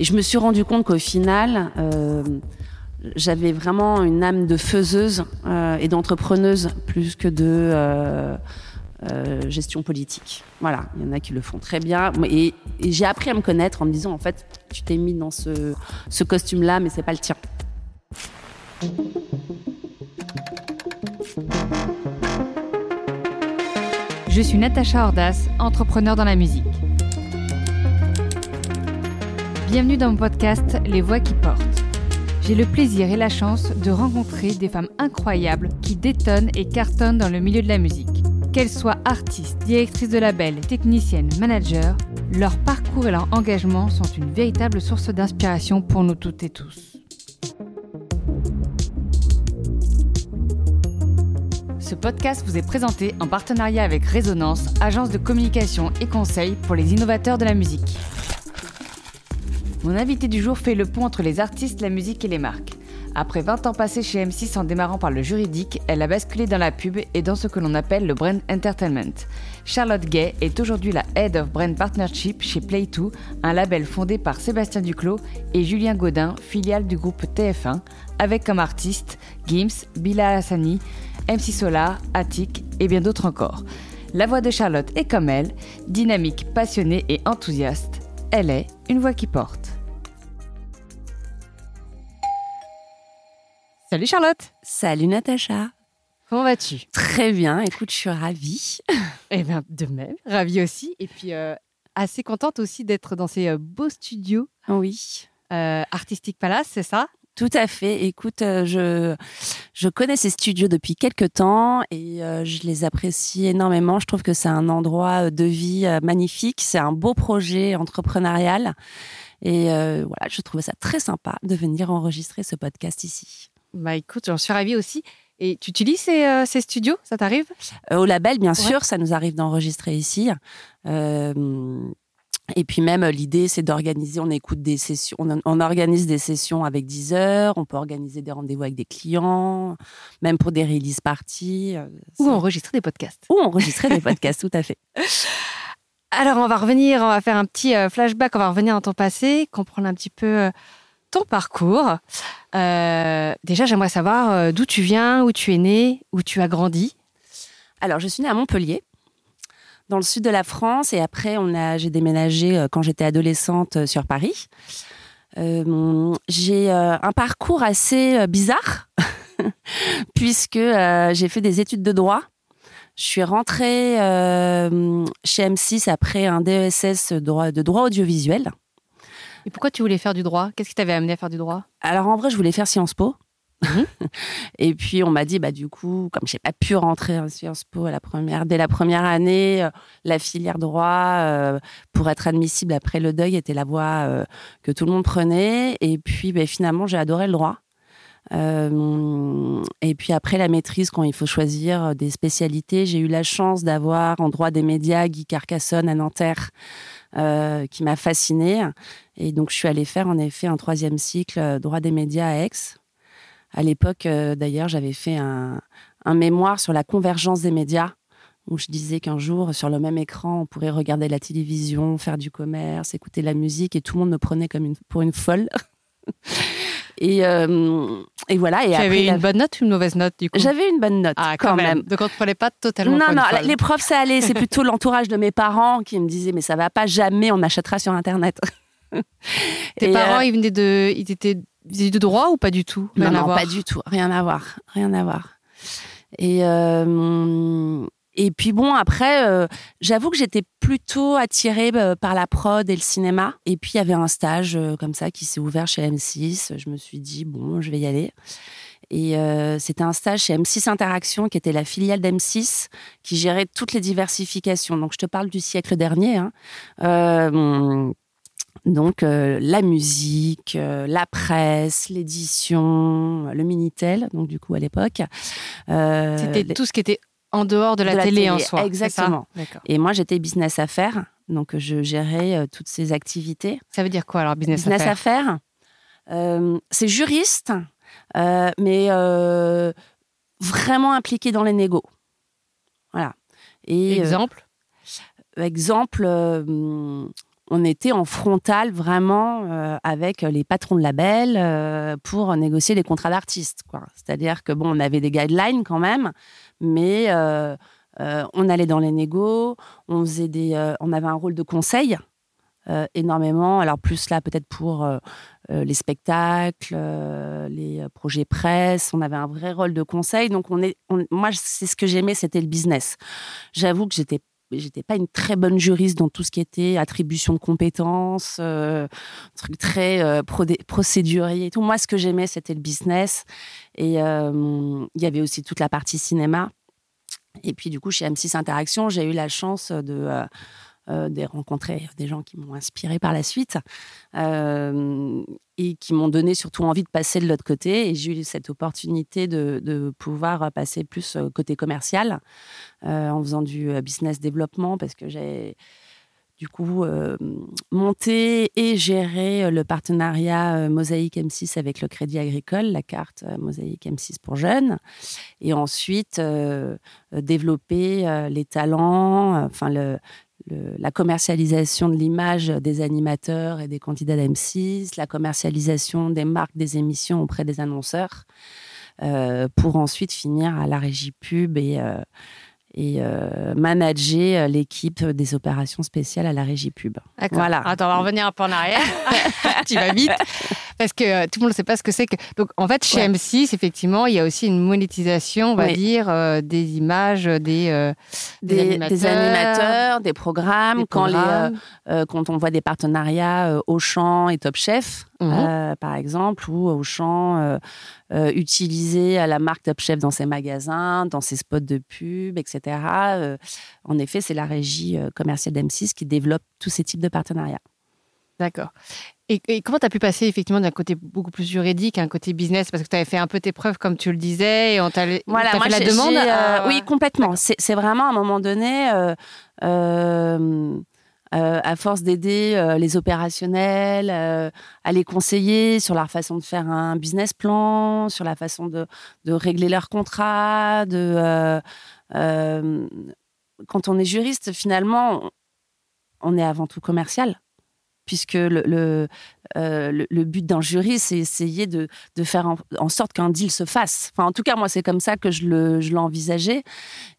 Et je me suis rendu compte qu'au final, euh, j'avais vraiment une âme de faiseuse euh, et d'entrepreneuse plus que de euh, gestion politique. Voilà, il y en a qui le font très bien. Et, j'ai appris à me connaître en me disant, en fait, tu t'es mis dans ce, ce costume-là, mais c'est pas le tien. Je suis Natacha Ordas, entrepreneur dans la musique. Bienvenue dans mon podcast Les Voix qui portent. J'ai le plaisir et la chance de rencontrer des femmes incroyables qui détonnent et cartonnent dans le milieu de la musique. Qu'elles soient artistes, directrices de label, techniciennes, managers, leur parcours et leur engagement sont une véritable source d'inspiration pour nous toutes et tous. Ce podcast vous est présenté en partenariat avec Résonance, agence de communication et conseil pour les innovateurs de la musique. Mon invité du jour fait le pont entre les artistes, la musique et les marques. Après 20 ans passés chez M6 en démarrant par le juridique, elle a basculé dans la pub et dans ce que l'on appelle le brand entertainment. Charlotte Gay est aujourd'hui la Head of Brand Partnership chez Play2, un label fondé par Sébastien Duclos et Julien Godin, filiale du groupe TF1, avec comme artistes Gims, Bila Hassani, MC Solar, Attic et bien d'autres encore. La voix de Charlotte est comme elle, dynamique, passionnée et enthousiaste. Elle est une voix qui porte. Salut Charlotte. Salut Natacha. Comment vas-tu? Très bien. Écoute, je suis ravie. Eh bien, de même, ravie aussi. Et puis, euh, assez contente aussi d'être dans ces euh, beaux studios. Oui. Euh, Artistic Palace, c'est ça? Tout à fait. Écoute, euh, je, je connais ces studios depuis quelques temps et euh, je les apprécie énormément. Je trouve que c'est un endroit euh, de vie magnifique. C'est un beau projet entrepreneurial. Et voilà, je trouvais ça très sympa de venir enregistrer ce podcast ici. Bah écoute, j'en suis ravie aussi. Et tu utilises ces, ces studios? Ça t'arrive? Au label, bien sûr, ça nous arrive d'enregistrer ici. Et puis même l'idée, c'est d'organiser. On écoute des sessions, on, organise des sessions avec 10 heures. On peut organiser des rendez-vous avec des clients, même pour des release parties. Euh, Ou enregistrer des podcasts. Ou enregistrer des podcasts, tout à fait. Alors on va revenir, on va faire un petit euh, flashback. On va revenir dans ton passé, comprendre un petit peu euh, ton parcours. déjà, j'aimerais savoir d'où tu viens, où tu es né, où tu as grandi. Alors, je suis née à Montpellier dans le sud de la France. Et après, on a, j'ai déménagé euh, quand j'étais adolescente euh, sur Paris. Euh, j'ai un parcours assez bizarre, puisque j'ai fait des études de droit. Je suis rentrée chez M6 après un DESS de droit, de droit audiovisuel. Et pourquoi tu voulais faire du droit? Qu'est-ce qui t'avait amené à faire du droit? Alors en vrai, je voulais faire Sciences Po. Mhm. et puis on m'a dit bah du coup comme j'ai pas pu rentrer en Sciences Po à la première dès la première année euh, la filière droit euh, pour être admissible après le deuil était la voie euh, que tout le monde prenait. Et puis bah, finalement j'ai adoré le droit. Et puis après la maîtrise quand il faut choisir des spécialités j'ai eu la chance d'avoir en droit des médias Guy Carcassonne à Nanterre qui m'a fascinée. Et donc je suis allée faire en effet un troisième cycle droit des médias à Aix à l'époque, euh, d'ailleurs, j'avais fait un, mémoire sur la convergence des médias, où je disais qu'un jour, sur le même écran, on pourrait regarder la télévision, faire du commerce, écouter la musique, et tout le monde me prenait comme une, pour une folle. Et, euh, et, voilà. Et tu avais une bonne note ou une mauvaise note du coup? J'avais une bonne note ah, quand, même. Donc on ne prenait pas totalement. Non, non, les profs ça allait. C'est plutôt l'entourage de mes parents qui me disaient mais ça va pas jamais, on achètera sur internet. Tes parents, euh, ils venaient de, ils étaient de droit ou pas du tout? Non, non, pas du tout. Rien à voir. Rien à voir. Et, euh, et puis bon, après, euh, j'avoue que j'étais plutôt attirée euh, par la prod et le cinéma. Et puis il y avait un stage comme ça qui s'est ouvert chez M6. Je me suis dit, bon, je vais y aller. Et c'était un stage chez M6 Interaction, qui était la filiale d'M6, qui gérait toutes les diversifications. Donc je te parle du siècle dernier. Hein. Donc euh, la musique, euh, la presse, l'édition, le Minitel, donc du coup à l'époque. Euh, C'était tout ce qui était en dehors de la, télé, en soi. Exactement. Et moi j'étais business affaires, donc je gérais toutes ces activités. Ça veut dire quoi alors business, business affaires C'est juriste, mais vraiment impliqué dans les négos. Voilà. Et, exemple? Exemple on était en frontal vraiment avec les patrons de labels pour négocier les contrats d'artistes. C'est-à-dire que bon, on avait des guidelines quand même, mais on allait dans les négos, on faisait des, on avait un rôle de conseil euh, énormément. Alors plus là peut-être pour euh, euh, les spectacles, les projets presse. On avait un vrai rôle de conseil. Donc on est, moi c'est ce que j'aimais, c'était le business. J'avoue que j'étais j'étais pas une très bonne juriste dans tout ce qui était attribution de compétences, truc très procédurier et tout. Moi, ce que j'aimais, c'était le business. Et il y avait aussi toute la partie cinéma. Et puis, du coup, chez M6 Interaction, j'ai eu la chance de euh, de rencontrer des gens qui m'ont inspiré par la suite euh, et qui m'ont donné surtout envie de passer de l'autre côté. Et j'ai eu cette opportunité de, pouvoir passer plus euh, côté commercial en faisant du business développement parce que j'ai du coup monté et géré le partenariat Mosaïque M6 avec le Crédit Agricole, la carte Mosaïque M6 pour jeunes, et ensuite développer les talents, enfin le, la commercialisation de l'image des animateurs et des candidats d'M6, la commercialisation des marques des émissions auprès des annonceurs, euh, pour ensuite finir à la régie pub et, euh, et euh, manager l'équipe des opérations spéciales à la régie pub. Voilà. Attends, on va revenir un peu en arrière. tu vas vite. Parce que euh, tout le monde ne sait pas ce que c'est que. Donc, en fait, chez M6, effectivement, il y a aussi une monétisation, on va dire, euh, des images, des, euh, des, animateurs. des programmes. quand, Les, quand on voit des partenariats Auchan et Top Chef, mhm. par exemple, ou Auchan utiliser la marque Top Chef dans ses magasins, dans ses spots de pub, etc. en effet, c'est la régie commerciale d'M6 qui développe tous ces types de partenariats. D'accord. Et, comment tu as pu passer effectivement d'un côté beaucoup plus juridique à un côté business? Parce que tu avais fait un peu tes preuves, comme tu le disais, et on t'a voilà, fait la demande euh, Oui, complètement. C'est vraiment à un moment donné, euh, euh, à force d'aider les opérationnels, à les conseiller sur leur façon de faire un business plan, sur la façon de, de régler leurs contrats, de. quand on est juriste, finalement, on est avant tout commercial puisque le, euh, le, le, but d'un jury, c'est essayer de, de faire en, sorte qu'un deal se fasse. Enfin, en tout cas, moi, c'est comme ça que je l'ai envisagé.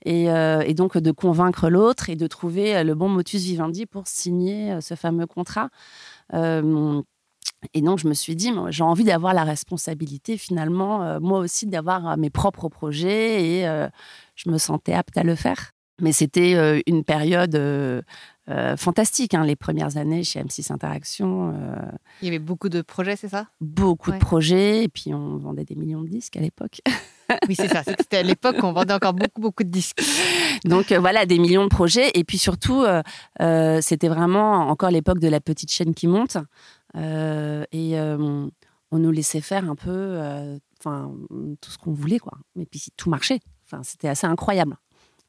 Et, euh, et, donc, de convaincre l'autre et de trouver le bon motus vivendi pour signer euh, ce fameux contrat. et donc, je me suis dit, j'ai envie d'avoir la responsabilité, finalement, moi aussi, d'avoir mes propres projets et je me sentais apte à le faire. Mais c'était une période euh, fantastique, hein, les premières années chez M6 Interaction. Euh, Il y avait beaucoup de projets, c'est ça? Beaucoup de projets, et puis on vendait des millions de disques à l'époque. oui, c'est ça. C'était à l'époque on vendait encore beaucoup, beaucoup de disques. Donc euh, voilà, des millions de projets. Et puis surtout, c'était vraiment encore l'époque de la petite chaîne qui monte. et on nous laissait faire un peu tout ce qu'on voulait. quoi. Et puis tout marchait. Enfin, c'était assez incroyable.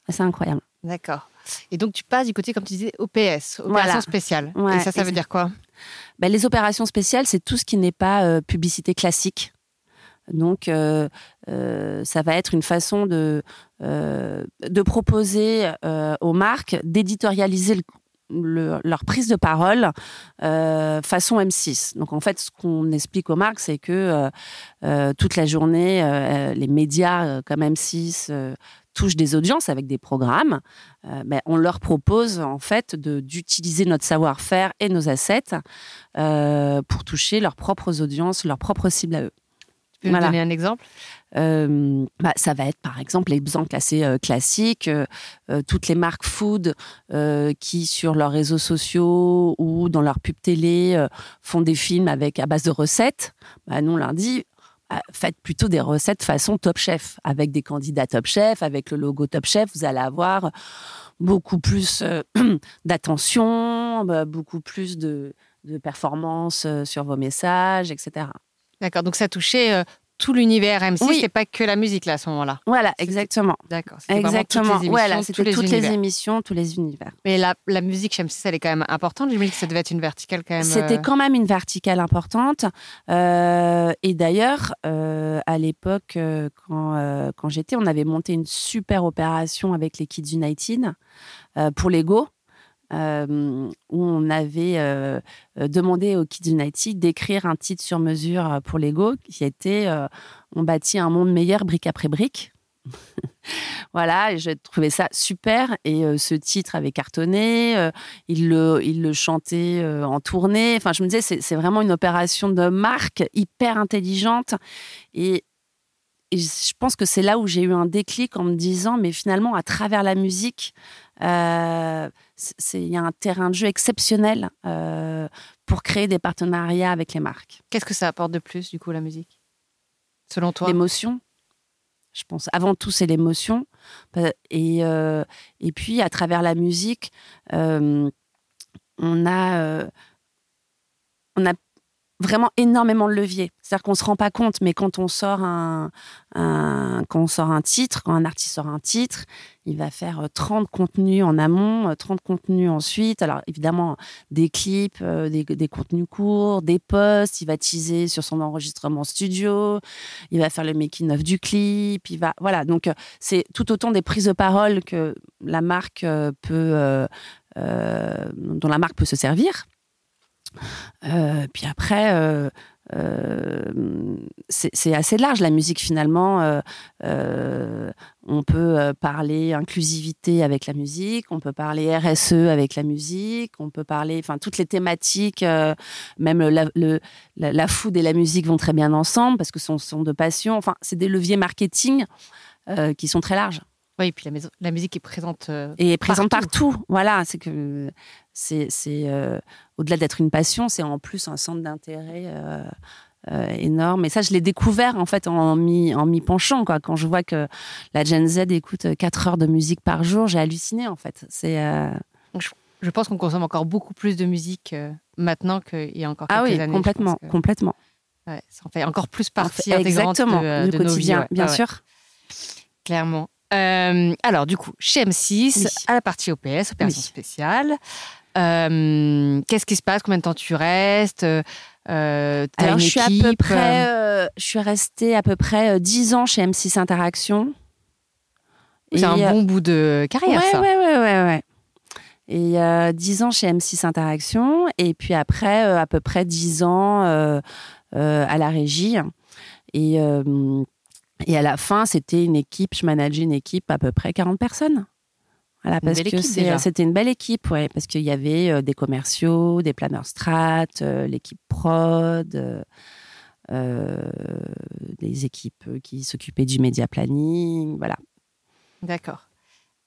Assez incroyable. D'accord. Et donc, tu passes du côté, comme tu disais, OPS, opération spéciale. et ça, ça veut dire quoi? Ben, Les opérations spéciales, c'est tout ce qui n'est pas euh, publicité classique. Donc, euh, euh, ça va être une façon de, de proposer aux marques d'éditorialiser leur prise de parole façon M6. Donc en fait, ce qu'on explique aux marques, c'est que toute la journée, les médias comme M6 touchent des audiences avec des programmes, euh, ben, on leur propose en fait d'utiliser notre savoir-faire et nos assets euh, pour toucher leurs propres audiences, leurs propres cibles à eux. Tu peux me donner un exemple? Euh, bah, ça va être par exemple l'exemple assez classique, toutes les marques food qui sur leurs réseaux sociaux ou dans leur pub télé font des films avec à base de recettes. Bah, nous dit euh, faites plutôt des recettes façon Top Chef, avec des candidats Top Chef, avec le logo Top Chef, vous allez avoir beaucoup plus euh, d'attention, bah, beaucoup plus de, de performance euh, sur vos messages, etc. D'accord, donc ça touchait tout l'univers M6, oui. c'est pas que la musique là à ce moment-là. Voilà, exactement. D'accord. Exactement. Voilà, c'était toutes les émissions, tous les univers. Mais la, la musique chez M6, elle est quand même importante. J'imagine que ça devait être une verticale quand même. C'était euh, quand même une verticale importante. Euh, et d'ailleurs, euh, à l'époque, quand, quand j'étais, on avait monté une super opération avec les Kids United pour Lego. Où on avait demandé au Kids United d'écrire un titre sur mesure pour Lego qui était On bâtit un monde meilleur brique après brique. voilà, j'ai trouvé ça super. Et ce titre avait cartonné. il, le, il le chantait en tournée. Enfin, je me disais, c'est vraiment une opération de marque hyper intelligente. Et, je pense que c'est là où j'ai eu un déclic en me disant, mais finalement, à travers la musique, il y a un terrain de jeu exceptionnel pour créer des partenariats avec les marques. Qu'est-ce que ça apporte de plus, du coup, la musique? Selon toi? L'émotion je pense. Avant tout, c'est l'émotion. Et, euh, et puis, à travers la musique, euh, on, a, euh, on a vraiment énormément de leviers. C'est-à-dire qu'on se rend pas compte, mais quand on sort un, quand on sort un titre, quand un artiste sort un titre, il va faire 30 euh, contenus en amont, 30 euh, contenus ensuite. Alors évidemment, des clips, euh, des, des, contenus courts, des posts, il va teaser sur son enregistrement studio, il va faire le making of du clip, il va voilà. Donc c'est tout autant des prises de parole que la marque peut dont la marque peut se servir. Euh, puis après, euh, euh, c'est assez large la musique finalement. on peut parler inclusivité avec la musique, on peut parler RSE avec la musique, on peut parler, enfin toutes les thématiques, même la, le, la, food et la musique vont très bien ensemble parce que ce sont, de passion. Enfin, c'est des leviers marketing qui sont très larges. Oui, et puis la, la musique est présente. et est présente partout. Voilà, c'est que c'est euh, au-delà d'être une passion, c'est en plus un centre d'intérêt euh, euh, énorme. Et ça, je l'ai découvert en fait en m'y en penchant. Quoi. Quand je vois que la Gen Z écoute 4 heures de musique par jour, j'ai halluciné en fait. C'est je, pense qu'on consomme encore beaucoup plus de musique maintenant qu'il y a encore quelques ah oui, Complètement, complètement. ça en fait encore plus partie exactement de, du quotidien, bien sûr. Clairement. alors, du coup, chez M6, à la partie OPS, opération spéciale, euh, qu'est-ce qui se passe? Combien de temps tu restes? Euh, Alors, je suis à peu près, euh, je suis restée à peu près 10 ans chez M6 Interaction. C'est un bon bout de carrière, ouais, ça. Ouais, ouais, ouais, ouais. Et 10 ans chez M6 Interaction. Et puis après, à peu près 10 ans à la régie. Et, et à la fin, c'était une équipe, je manageais une équipe à peu près 40 personnes. Voilà, parce que c'était une belle équipe, ouais, parce qu'il y avait euh, des commerciaux, des planeurs strat, euh, l'équipe prod, euh, des équipes qui s'occupaient du média planning, voilà. D'accord.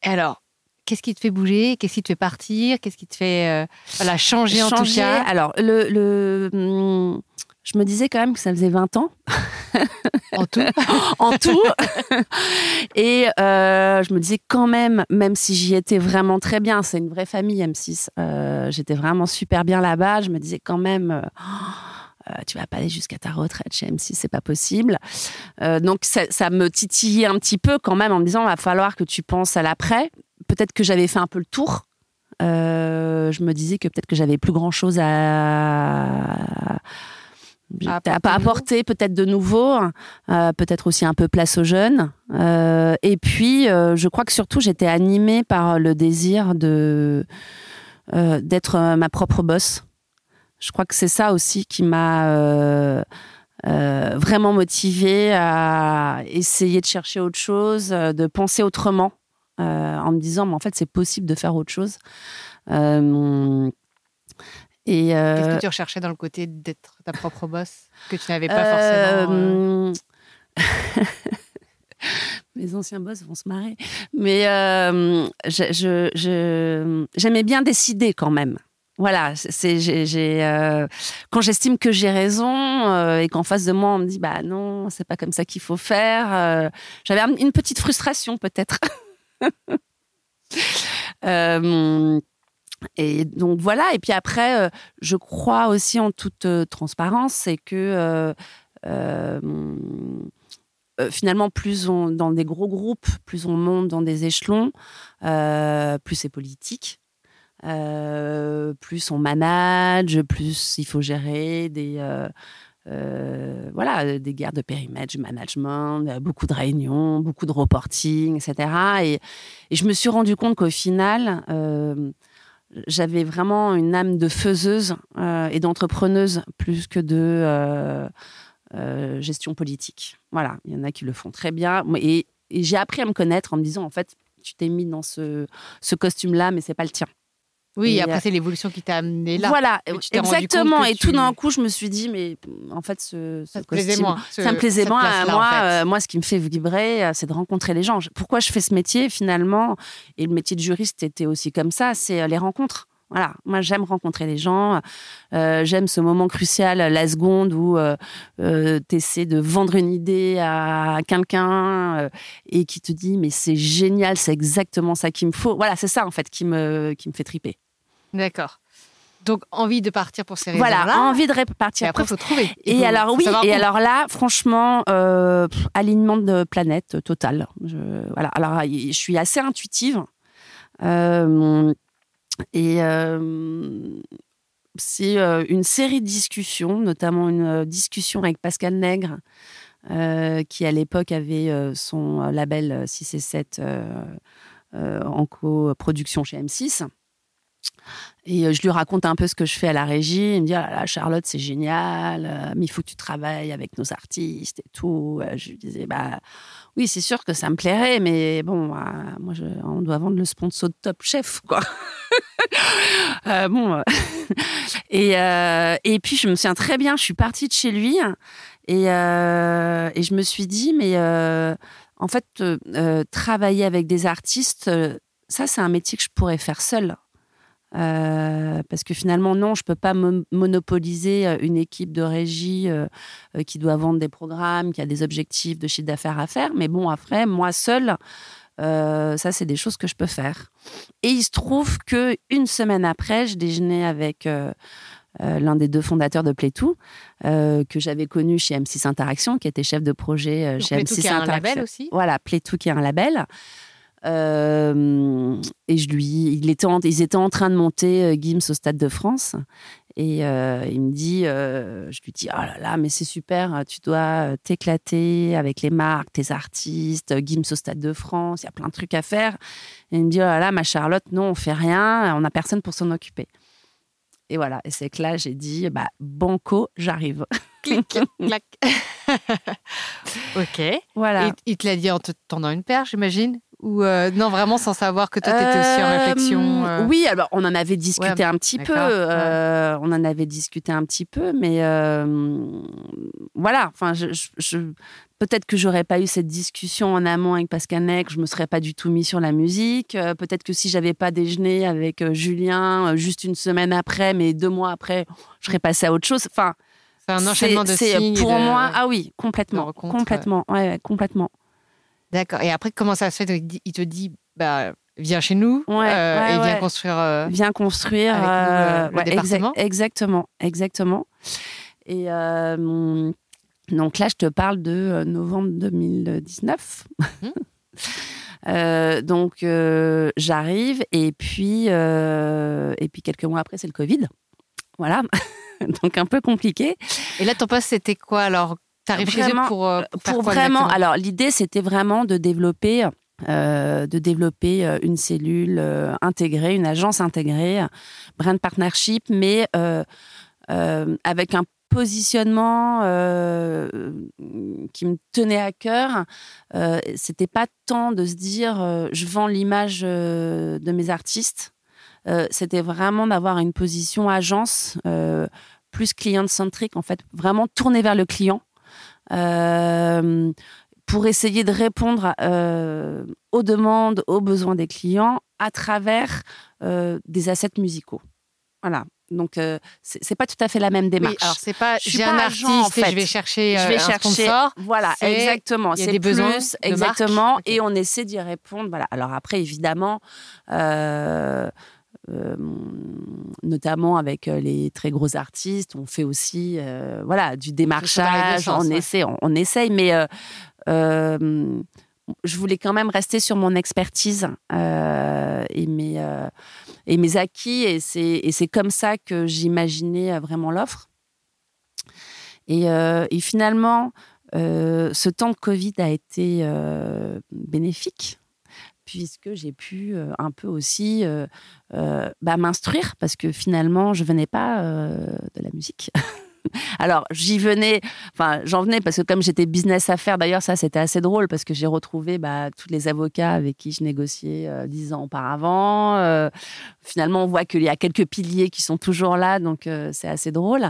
Et alors, qu'est-ce qui te fait bouger? Qu'est-ce qui te fait partir? Qu'est-ce qui te fait voilà, changer, en tout cas? Alors, le, le hum, je me disais quand même que ça faisait 20 ans. en tout. en tout. Et euh, je me disais quand même, même si j'y étais vraiment très bien, c'est une vraie famille M6, euh, j'étais vraiment super bien là-bas, je me disais quand même... Euh, tu vas pas aller jusqu'à ta retraite chez M6, c'est pas possible. donc ça, me titillait un petit peu quand même en me disant, il va falloir que tu penses à l'après. Peut-être que j'avais fait un peu le tour. je me disais que peut-être que j'avais plus grand chose à à pas apporté peut-être de nouveau, euh, peut-être aussi un peu place aux jeunes. Euh, et puis, euh, je crois que surtout, j'étais animée par le désir de d'être ma propre boss. Je crois que c'est ça aussi qui m'a vraiment motivée à essayer de chercher autre chose, de penser autrement, en me disant, mais en fait, c'est possible de faire autre chose. Qu'est-ce que euh, tu recherchais dans le côté d'être ta propre boss que tu n'avais pas forcément euh, euh Mes anciens boss vont se marrer. Mais j'aimais je, bien décider quand même. Voilà, c'est j'ai quand j'estime que j'ai raison et qu'en face de moi on me dit bah non c'est pas comme ça qu'il faut faire. J'avais une petite frustration peut-être. Et donc voilà. Et puis après, euh, je crois aussi en toute euh, transparence, c'est que euh, finalement, plus on dans des gros groupes, plus on monte dans des échelons, plus c'est politique. plus on manage, plus il faut gérer des voilà des guerres de périmètre, du management, beaucoup de réunions, beaucoup de reporting, etc. Et, et je me suis rendu compte qu'au final j'avais vraiment une âme de faiseuse et d'entrepreneuse plus que de gestion politique. Voilà, il y en a qui le font très bien. Et, et j'ai appris à me connaître en me disant, en fait, tu t'es mis dans ce, ce costume-là, mais c'est pas le tien. Oui, et après, c'est l'évolution qui t'a amené là. Voilà, exactement. Et tout d'un coup, je me suis dit, mais en fait, ce, ça costume, moins, ça me plaisait moins. Moi, euh, moi, ce qui me fait vibrer, euh, c'est de rencontrer les gens. Pourquoi je fais ce métier, finalement? Et le métier de juriste était aussi comme ça, c'est euh, les rencontres. Voilà, moi j'aime rencontrer les gens, j'aime ce moment crucial, la seconde où tu essaies de vendre une idée à quelqu'un et qui te dit mais c'est génial, c'est exactement ça qu'il me faut. Voilà, c'est ça en fait qui me, qui me fait triper. D'accord. Donc envie de partir pour ces raisons-là. Voilà, envie de repartir. Et après, il faut trouver. et alors oui, et alors là, franchement, euh, alignement de planète total. Je, voilà. Alors je suis assez intuitive. Euh, et euh, c'est une série de discussions, notamment une discussion avec Pascal Nègre, qui à l'époque avait son label 6 et 7 en coproduction chez M6. Et euh, je lui raconte un peu ce que je fais à la régie. Il me dit ah là, Charlotte, c'est génial, euh, mais il faut que tu travailles avec nos artistes et tout. Euh, je lui disais bah oui, c'est sûr que ça me plairait, mais bon, moi, on doit vendre le sponsor de Top Chef, quoi. bon. et, et puis, je me souviens très bien, je suis partie de chez lui et, et je me suis dit, mais en fait, travailler avec des artistes, ça, c'est un métier que je pourrais faire seule. Euh, parce que finalement, non, je ne peux pas monopoliser euh, une équipe de régie euh, qui doit vendre des programmes, qui a des objectifs de chiffre d'affaires à faire. Mais bon, après, moi seule, ça, c'est des choses que je peux faire. Et il se trouve que une semaine après, je déjeunais avec l'un des deux fondateurs de Playtoo, que j'avais connu chez M6 Interaction, qui était chef de projet chez M6 qui Interaction. un label aussi. Voilà, Playtoo qui est un label. Euh, et je lui, il était ils étaient en train de monter euh, Gims au Stade de France. Et euh, il me dit, je lui dis, oh là là, mais c'est super, tu dois t'éclater avec les marques, tes artistes, Gims au Stade de France, il y a plein de trucs à faire. Et il me dit, oh là là, ma Charlotte, non, on fait rien, on n'a personne pour s'en occuper. Et voilà, et c'est que là, j'ai dit, bah, banco, j'arrive. Clic, clac. ok. Voilà. Et il te l'a dit en te tendant une paire, j'imagine? Ou euh, non, vraiment sans savoir que toi, tu étais aussi en euh, réflexion euh Oui, alors on en avait discuté un petit peu. On en avait discuté un petit peu, mais voilà. Enfin, je, peut-être que j'aurais pas eu cette discussion en amont avec Pascal Nec, je me serais pas du tout mis sur la musique. peut-être que si j'avais pas déjeuné avec Julien juste une semaine après, mais deux mois après, je serais passé à autre chose. Enfin, c'est un enchaînement de signes. Pour moi, ah oui, complètement, complètement, ouais, complètement. D'accord. Et après, comment ça se fait? Il te dit, bah, viens chez nous euh, et viens construire. Euh, viens construire euh, le département. exactement, exactement. Et donc là, je te parle de novembre 2019. Mmh. donc j'arrive et puis et puis quelques mois après c'est le Covid voilà donc un peu compliqué et là ton poste c'était quoi alors? T'arrives chez eux pour, euh, pour, vraiment. Alors l'idée c'était vraiment de développer. Euh, de développer euh, une cellule intégrée, une agence intégrée, brand partnership, mais avec un positionnement qui me tenait à cœur. C'était pas tant de se dire je vends l'image de mes artistes. C'était vraiment d'avoir une position agence plus client-centrique, en fait, vraiment tournée vers le client. Euh, pour essayer de répondre euh, aux demandes, aux besoins des clients à travers euh, des assets musicaux. Voilà. Donc c'est pas tout à fait la même démarche. Oui, alors c'est pas j'ai un artiste en fait. et je vais chercher je vais un chercher, sponsor. Voilà, exactement. C'est des plus, besoins exactement et on essaie d'y répondre. Voilà. Alors après évidemment euh, notamment avec euh, les très gros artistes. On fait aussi euh, voilà, du démarchage, on, essaie, on, essaye, mais je voulais quand même rester sur mon expertise et, mes, et mes acquis. Et c'est comme ça que j'imaginais vraiment l'offre. Et, et, finalement, ce temps de Covid a été bénéfique puisque j'ai pu un peu aussi bah, m'instruire, parce que finalement, je venais pas de la musique. Alors, j'y venais, enfin, j'en venais parce que comme j'étais business à faire, d'ailleurs, ça, c'était assez drôle parce que j'ai retrouvé bah, tous les avocats avec qui je négociais dix ans auparavant. Finalement, on voit qu'il y a quelques piliers qui sont toujours là, donc c'est assez drôle.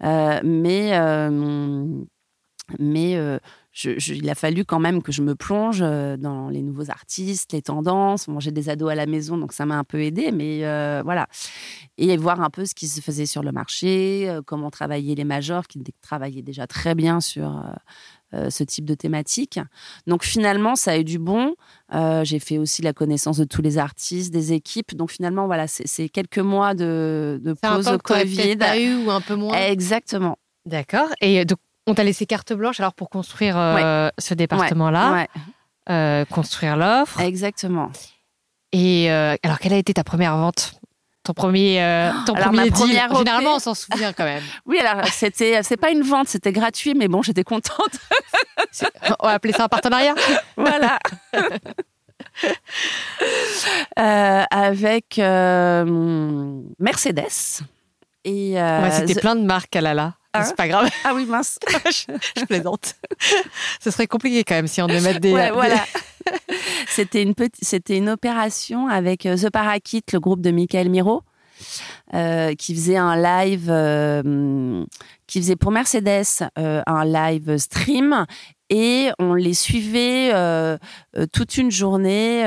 mais mais il a fallu quand même que je me plonge euh, dans les nouveaux artistes, les tendances. Bon, j'ai des ados à la maison, donc ça m'a un peu aidé, mais euh, voilà. Et voir un peu ce qui se faisait sur le marché, euh, comment travailler les majors, qui travaillaient déjà très bien sur ce type de thématique. Donc finalement, ça a eu du bon. j'ai fait aussi la connaissance de tous les artistes, des équipes. Donc finalement, voilà, c'est quelques mois de, de pause un Covid. Pas eu ou un peu moins. Exactement. D'accord. Et donc on t'a laissé carte blanche alors pour construire euh, ce département-là, euh, construire l'offre. Exactement. Et euh, alors, quelle a été ta première vente? Ton premier, ton premier deal? Généralement, on s'en souvient quand même. oui, alors c'était, c'est pas une vente, c'était gratuit, mais bon, j'étais contente. on va appeler ça un partenariat. voilà. avec Mercedes. Et c'était plein de marques, à là. Ah. c'est pas grave. Ah oui, mince. je, plaisante. Ce serait compliqué quand même si on devait mettre des. Ouais, voilà. c'était une petite, c'était une opération avec euh, The Parakit, le groupe de Michael Miro. Euh, qui faisait un live, euh, qui faisait pour Mercedes un live stream et on les suivait toute une journée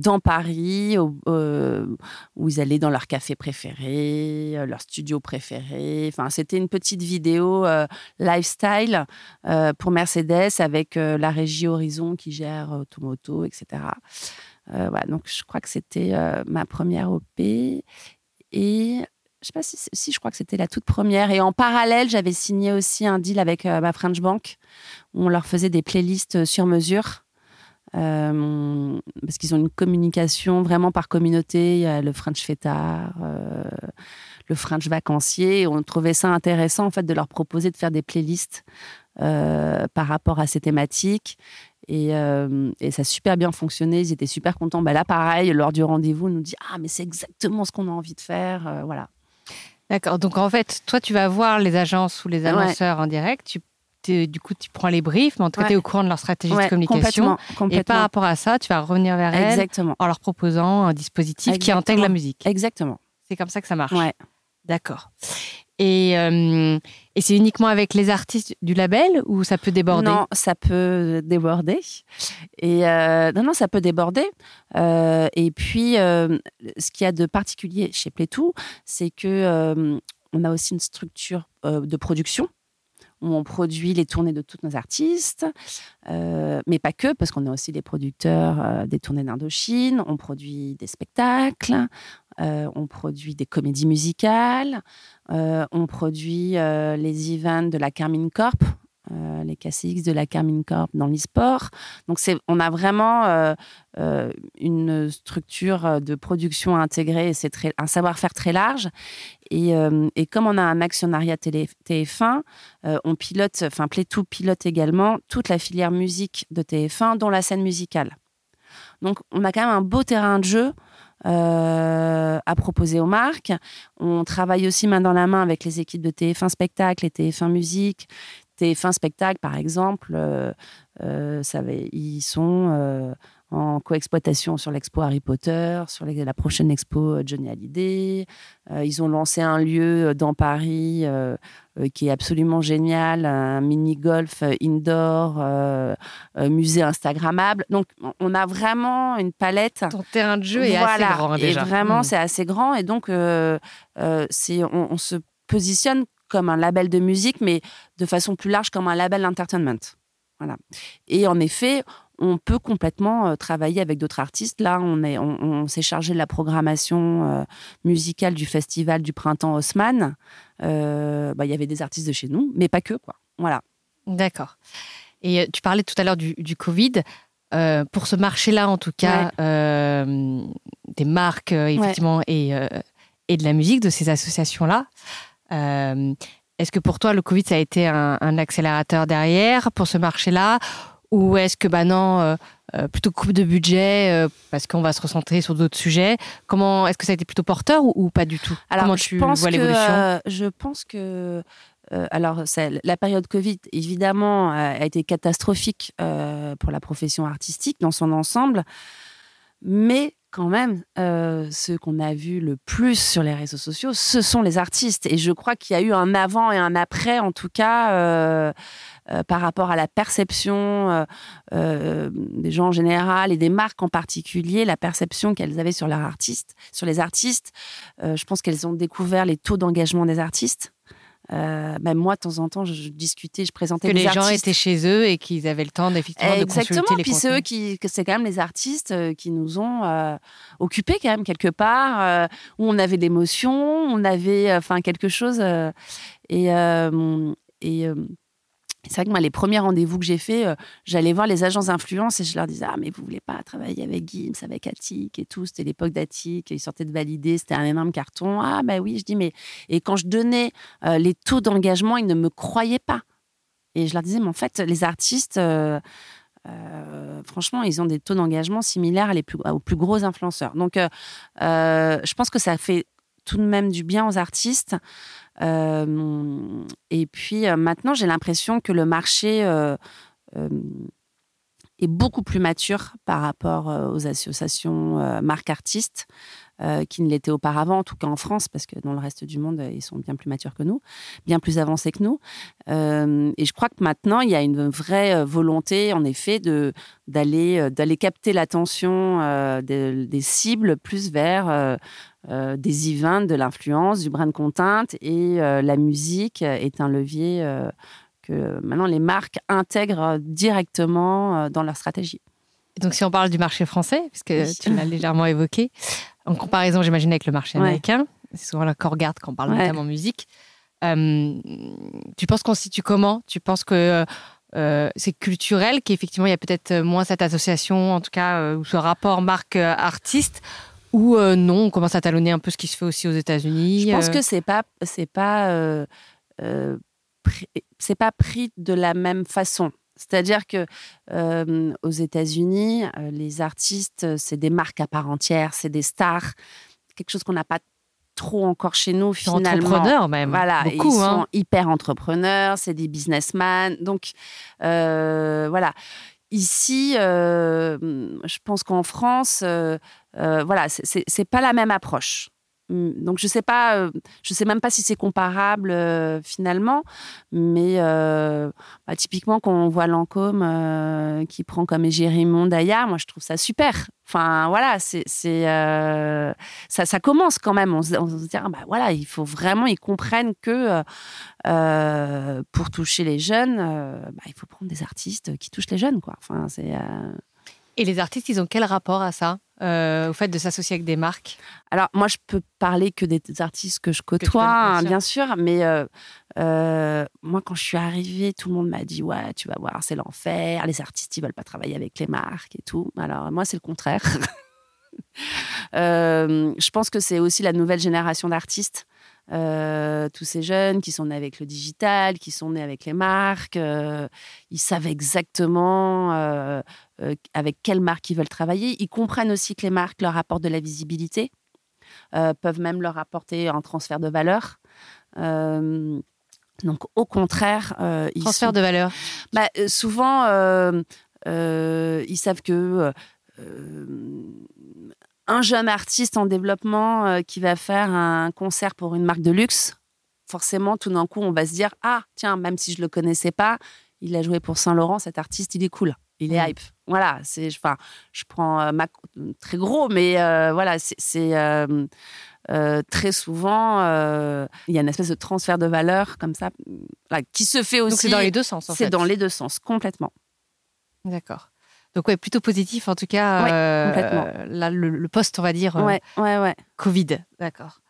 dans Paris, où ils allaient dans leur café préféré, euh, leur studio préféré. Enfin, c'était une petite vidéo euh, lifestyle euh, pour Mercedes avec la régie Horizon qui gère Automoto, etc. donc je crois que c'était ma première OP. Et je sais pas si, si je crois que c'était la toute première. Et en parallèle, j'avais signé aussi un deal avec ma French Bank où on leur faisait des playlists sur mesure. Euh, parce qu'ils ont une communication vraiment par communauté. Il y a le French Fêtard, euh, le French Vacancier. Et on trouvait ça intéressant en fait de leur proposer de faire des playlists euh, par rapport à ces thématiques. Et, et, ça a super bien fonctionné. Ils étaient super contents. Bah là, pareil, lors du rendez-vous, on nous dit Ah, mais c'est exactement ce qu'on a envie de faire. voilà. D'accord. Donc en fait, toi, tu vas voir les agences ou les annonceurs en direct. Tu du coup, tu prends les briefs, mais en tout cas, tu es au courant de leur stratégie de communication. Et par rapport à ça, tu vas revenir vers elles en leur proposant un dispositif qui intègre la musique. Exactement. C'est comme ça que ça marche. Ouais. D'accord. Et, euh, et c'est uniquement avec les artistes du label ou ça peut déborder? Non, ça peut déborder. Et euh, non, non, ça peut déborder. Euh, et puis, ce qu'il y a de particulier chez Playtoo, c'est que on a aussi une structure de production où on produit les tournées de tous nos artistes, euh, mais pas que, parce qu'on est aussi les producteurs euh, des tournées d'Indochine, on produit des spectacles, euh, on produit des comédies musicales, on produit les events de la Carmine Corp, euh, les KCX de la Carmine Corp dans l'e-sport. Donc, on a vraiment euh, euh, une structure de production intégrée et c'est un savoir-faire très large. Et, comme on a un actionnariat TF1, on pilote, enfin, Playtoo pilote également toute la filière musique de TF1, dont la scène musicale. Donc, on a quand même un beau terrain de jeu. à proposer aux marques. On travaille aussi main dans la main avec les équipes de TF1 Spectacle et TF1 Musique, TF1 Spectacle, par exemple, euh, euh, ça ils sont euh, en coexploitation sur l'expo Harry Potter, sur la prochaine expo Johnny Hallyday. ils ont lancé un lieu dans Paris qui est absolument génial, un mini-golf indoor, musée Instagrammable. Donc, on a vraiment une palette. Ton terrain de jeu est assez grand déjà. Et vraiment, hmm. c'est assez grand. Et donc, on se positionne comme un label de musique, mais de façon plus large comme un label entertainment. Voilà. Et en effet, on peut complètement euh, travailler avec d'autres artistes. Là, on est, on, s'est chargé de la programmation euh, musicale du festival du printemps Haussmann. Euh, bah, il y avait des artistes de chez nous, mais pas que, quoi. Voilà. D'accord. Et tu parlais tout à l'heure du, Covid. pour ce marché-là, en tout cas, des marques, effectivement, et, et de la musique, de ces associations-là, est-ce que pour toi, le Covid, ça a été un, accélérateur derrière pour ce marché-là? Ou est-ce que, bah non, plutôt coupe de budget parce qu'on va se recentrer sur d'autres sujets? Comment Est-ce que ça a été plutôt porteur ou, pas du tout? Alors, Comment tu vois l'évolution? Je pense que alors, la période Covid, évidemment, a été catastrophique pour la profession artistique dans son ensemble. Mais quand même, euh, ceux qu'on a vus le plus sur les réseaux sociaux, ce sont les artistes. Et je crois qu'il y a eu un avant et un après, en tout cas, euh, euh, par rapport à la perception des gens en général et des marques en particulier, la perception qu'elles avaient sur leurs artistes, sur les artistes. je pense qu'elles ont découvert les taux d'engagement des artistes. Euh, même moi, de temps en temps, je, discutais, je présentais que les gens étaient chez eux et qu'ils avaient le temps d'effectivement de consulter les puis c'est eux qui, c'est quand même les artistes euh, qui nous ont euh, occupés quand même quelque part, où on avait l'émotion, on avait enfin quelque chose et et c'est vrai que moi, les premiers rendez-vous que j'ai faits, euh, j'allais voir les agences d'influence et je leur disais Ah, mais vous voulez pas travailler avec Gims, avec Attic et tout? C'était l'époque d'Attic, ils sortaient de valider, c'était un énorme carton. Ah, ben oui, je dis Mais. Et quand je donnais euh, les taux d'engagement, ils ne me croyaient pas. Et je leur disais Mais en fait, les artistes. Euh, franchement, ils ont des taux d'engagement similaires aux plus gros influenceurs. Donc, je pense que ça fait tout de même du bien aux artistes. Euh, et puis euh, maintenant, j'ai l'impression que le marché euh, est beaucoup plus mature par rapport aux associations marques artistes. Qui ne l'étaient auparavant, en tout cas en France, parce que dans le reste du monde, ils sont bien plus matures que nous, bien plus avancés que nous. Et je crois que maintenant, il y a une vraie volonté, en effet, d'aller d'aller capter l'attention des, cibles plus vers des events, de l'influence, du brand content, et la musique est un levier que maintenant les marques intègrent directement dans leur stratégie. Donc, si on parle du marché français, puisque tu l'as légèrement évoqué, en comparaison, j'imagine, avec le marché américain, c'est souvent là qu'on regarde quand on parle notamment musique. Euh, tu penses qu'on se situe comment? Tu penses que euh, c'est culturel, qu'effectivement, il y a peut-être moins cette association, en tout cas, euh, ou ce rapport marque-artiste ou non, on commence à talonner un peu ce qui se fait aussi aux États-Unis. Je pense que c'est pas c'est pas c'est pas pris de la même façon. C'est-à-dire que aux États-Unis, les artistes, c'est des marques à part entière, c'est des stars, quelque chose qu'on n'a pas trop encore chez nous finalement. Entrepreneurs même. Voilà, Beaucoup, ils hein. sont hyper entrepreneurs, c'est des businessmen. Donc voilà. Ici, je pense qu'en France, voilà, c'est pas la même approche. Mmh, donc je sais pas, euh, je sais même pas si c'est comparable euh, finalement, mais euh, bah, typiquement quand on voit Lancôme qui prend comme égérie Mondaya, moi je trouve ça super. Enfin voilà, c'est ça, ça commence quand même. On se, dit ah, bah voilà, il faut vraiment ils comprennent que pour toucher les jeunes, bah, il faut prendre des artistes qui touchent les jeunes quoi. Enfin c'est et les artistes, ils ont quel rapport à ça, euh, au fait de s'associer avec des marques? Alors, moi, je peux parler que des artistes que je côtoie, hein, bien, sûr. mais euh, euh, moi, quand je suis arrivée, tout le monde m'a dit Ouais, tu vas voir, c'est l'enfer, les artistes, ils veulent pas travailler avec les marques et tout. Alors, moi, c'est le contraire. je pense que c'est aussi la nouvelle génération d'artistes euh, tous ces jeunes qui sont nés avec le digital, qui sont nés avec les marques, euh, ils savent exactement euh, avec quelles marques ils veulent travailler. Ils comprennent aussi que les marques leur apportent de la visibilité, peuvent même leur apporter un transfert de valeur. donc, au contraire, ils transfert de valeur. Bah, souvent, ils savent que un jeune artiste en développement euh, qui va faire un concert pour une marque de luxe, forcément, tout d'un coup, on va se dire Ah, tiens, même si je le connaissais pas, il a joué pour Saint-Laurent, cet artiste, il est cool, il est mm. hype. Voilà, c'est, enfin, je prends euh, très gros, mais euh, voilà, c'est très souvent, il y a une espèce de transfert de valeur comme ça, qui se fait aussi. c'est dans les deux sens, en fait. C'est dans les deux sens, complètement. D'accord. Donc ouais, plutôt positif en tout cas. Euh, là, le, poste, on va dire. Euh, ouais, ouais, ouais. Covid, d'accord.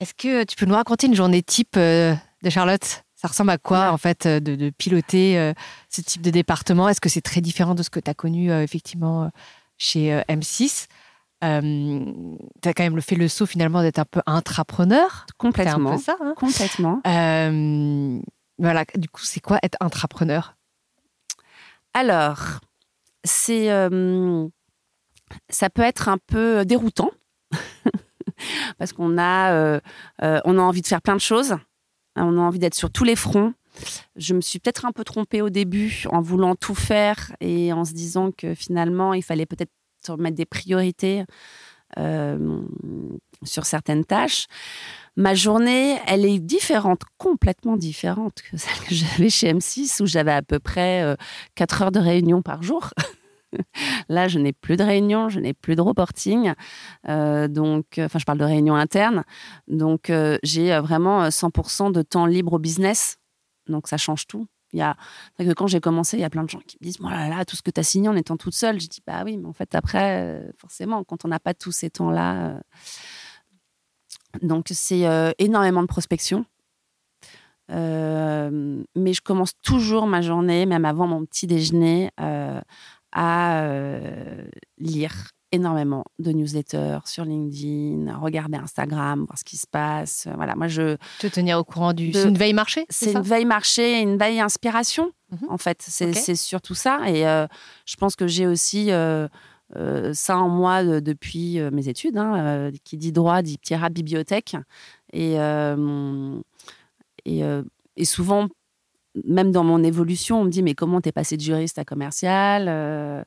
Est-ce que tu peux nous raconter une journée type euh, de Charlotte? Ça ressemble à quoi en fait de, piloter ce type de département? Est-ce que c'est très différent de ce que tu as connu effectivement chez M6 tu as quand même fait le saut finalement d'être un peu intrapreneur. Complètement. Un peu ça, hein? Complètement. voilà, du coup, c'est quoi être intrapreneur? Alors, c'est, ça peut être un peu déroutant parce qu'on a, on a envie de faire plein de choses. On a envie d'être sur tous les fronts. Je me suis peut-être un peu trompée au début en voulant tout faire et en se disant que finalement, il fallait peut-être mettre des priorités sur certaines tâches. Ma journée, elle est différente, complètement différente que celle que j'avais chez M6 où j'avais à peu près 4 euh, heures de réunion par jour. Là, je n'ai plus de réunion, je n'ai plus de reporting. Euh, donc, enfin, je parle de réunion interne. Donc, j'ai vraiment 100% de temps libre au business. Donc, ça change tout. Il y a, que quand j'ai commencé, il y a plein de gens qui me disent voilà là, tout ce que tu as signé en étant toute seule. Je dis Bah oui, mais en fait, après, euh, forcément, quand on n'a pas tous ces temps-là. Euh, donc, c'est euh, énormément de prospection. mais je commence toujours ma journée, même avant mon petit déjeuner, à lire énormément de newsletters sur LinkedIn, regarder Instagram, voir ce qui se passe. Voilà, moi je te tenir au courant du. C'est une veille marché. C'est une veille marché, une veille inspiration. Mhm. En fait, c'est surtout ça. Et euh, je pense que j'ai aussi euh, euh, ça en moi depuis mes études. Hein, qui dit droit dit petit rat bibliothèque. Et et, et souvent même dans mon évolution, on me dit mais comment t'es passé de juriste à commercial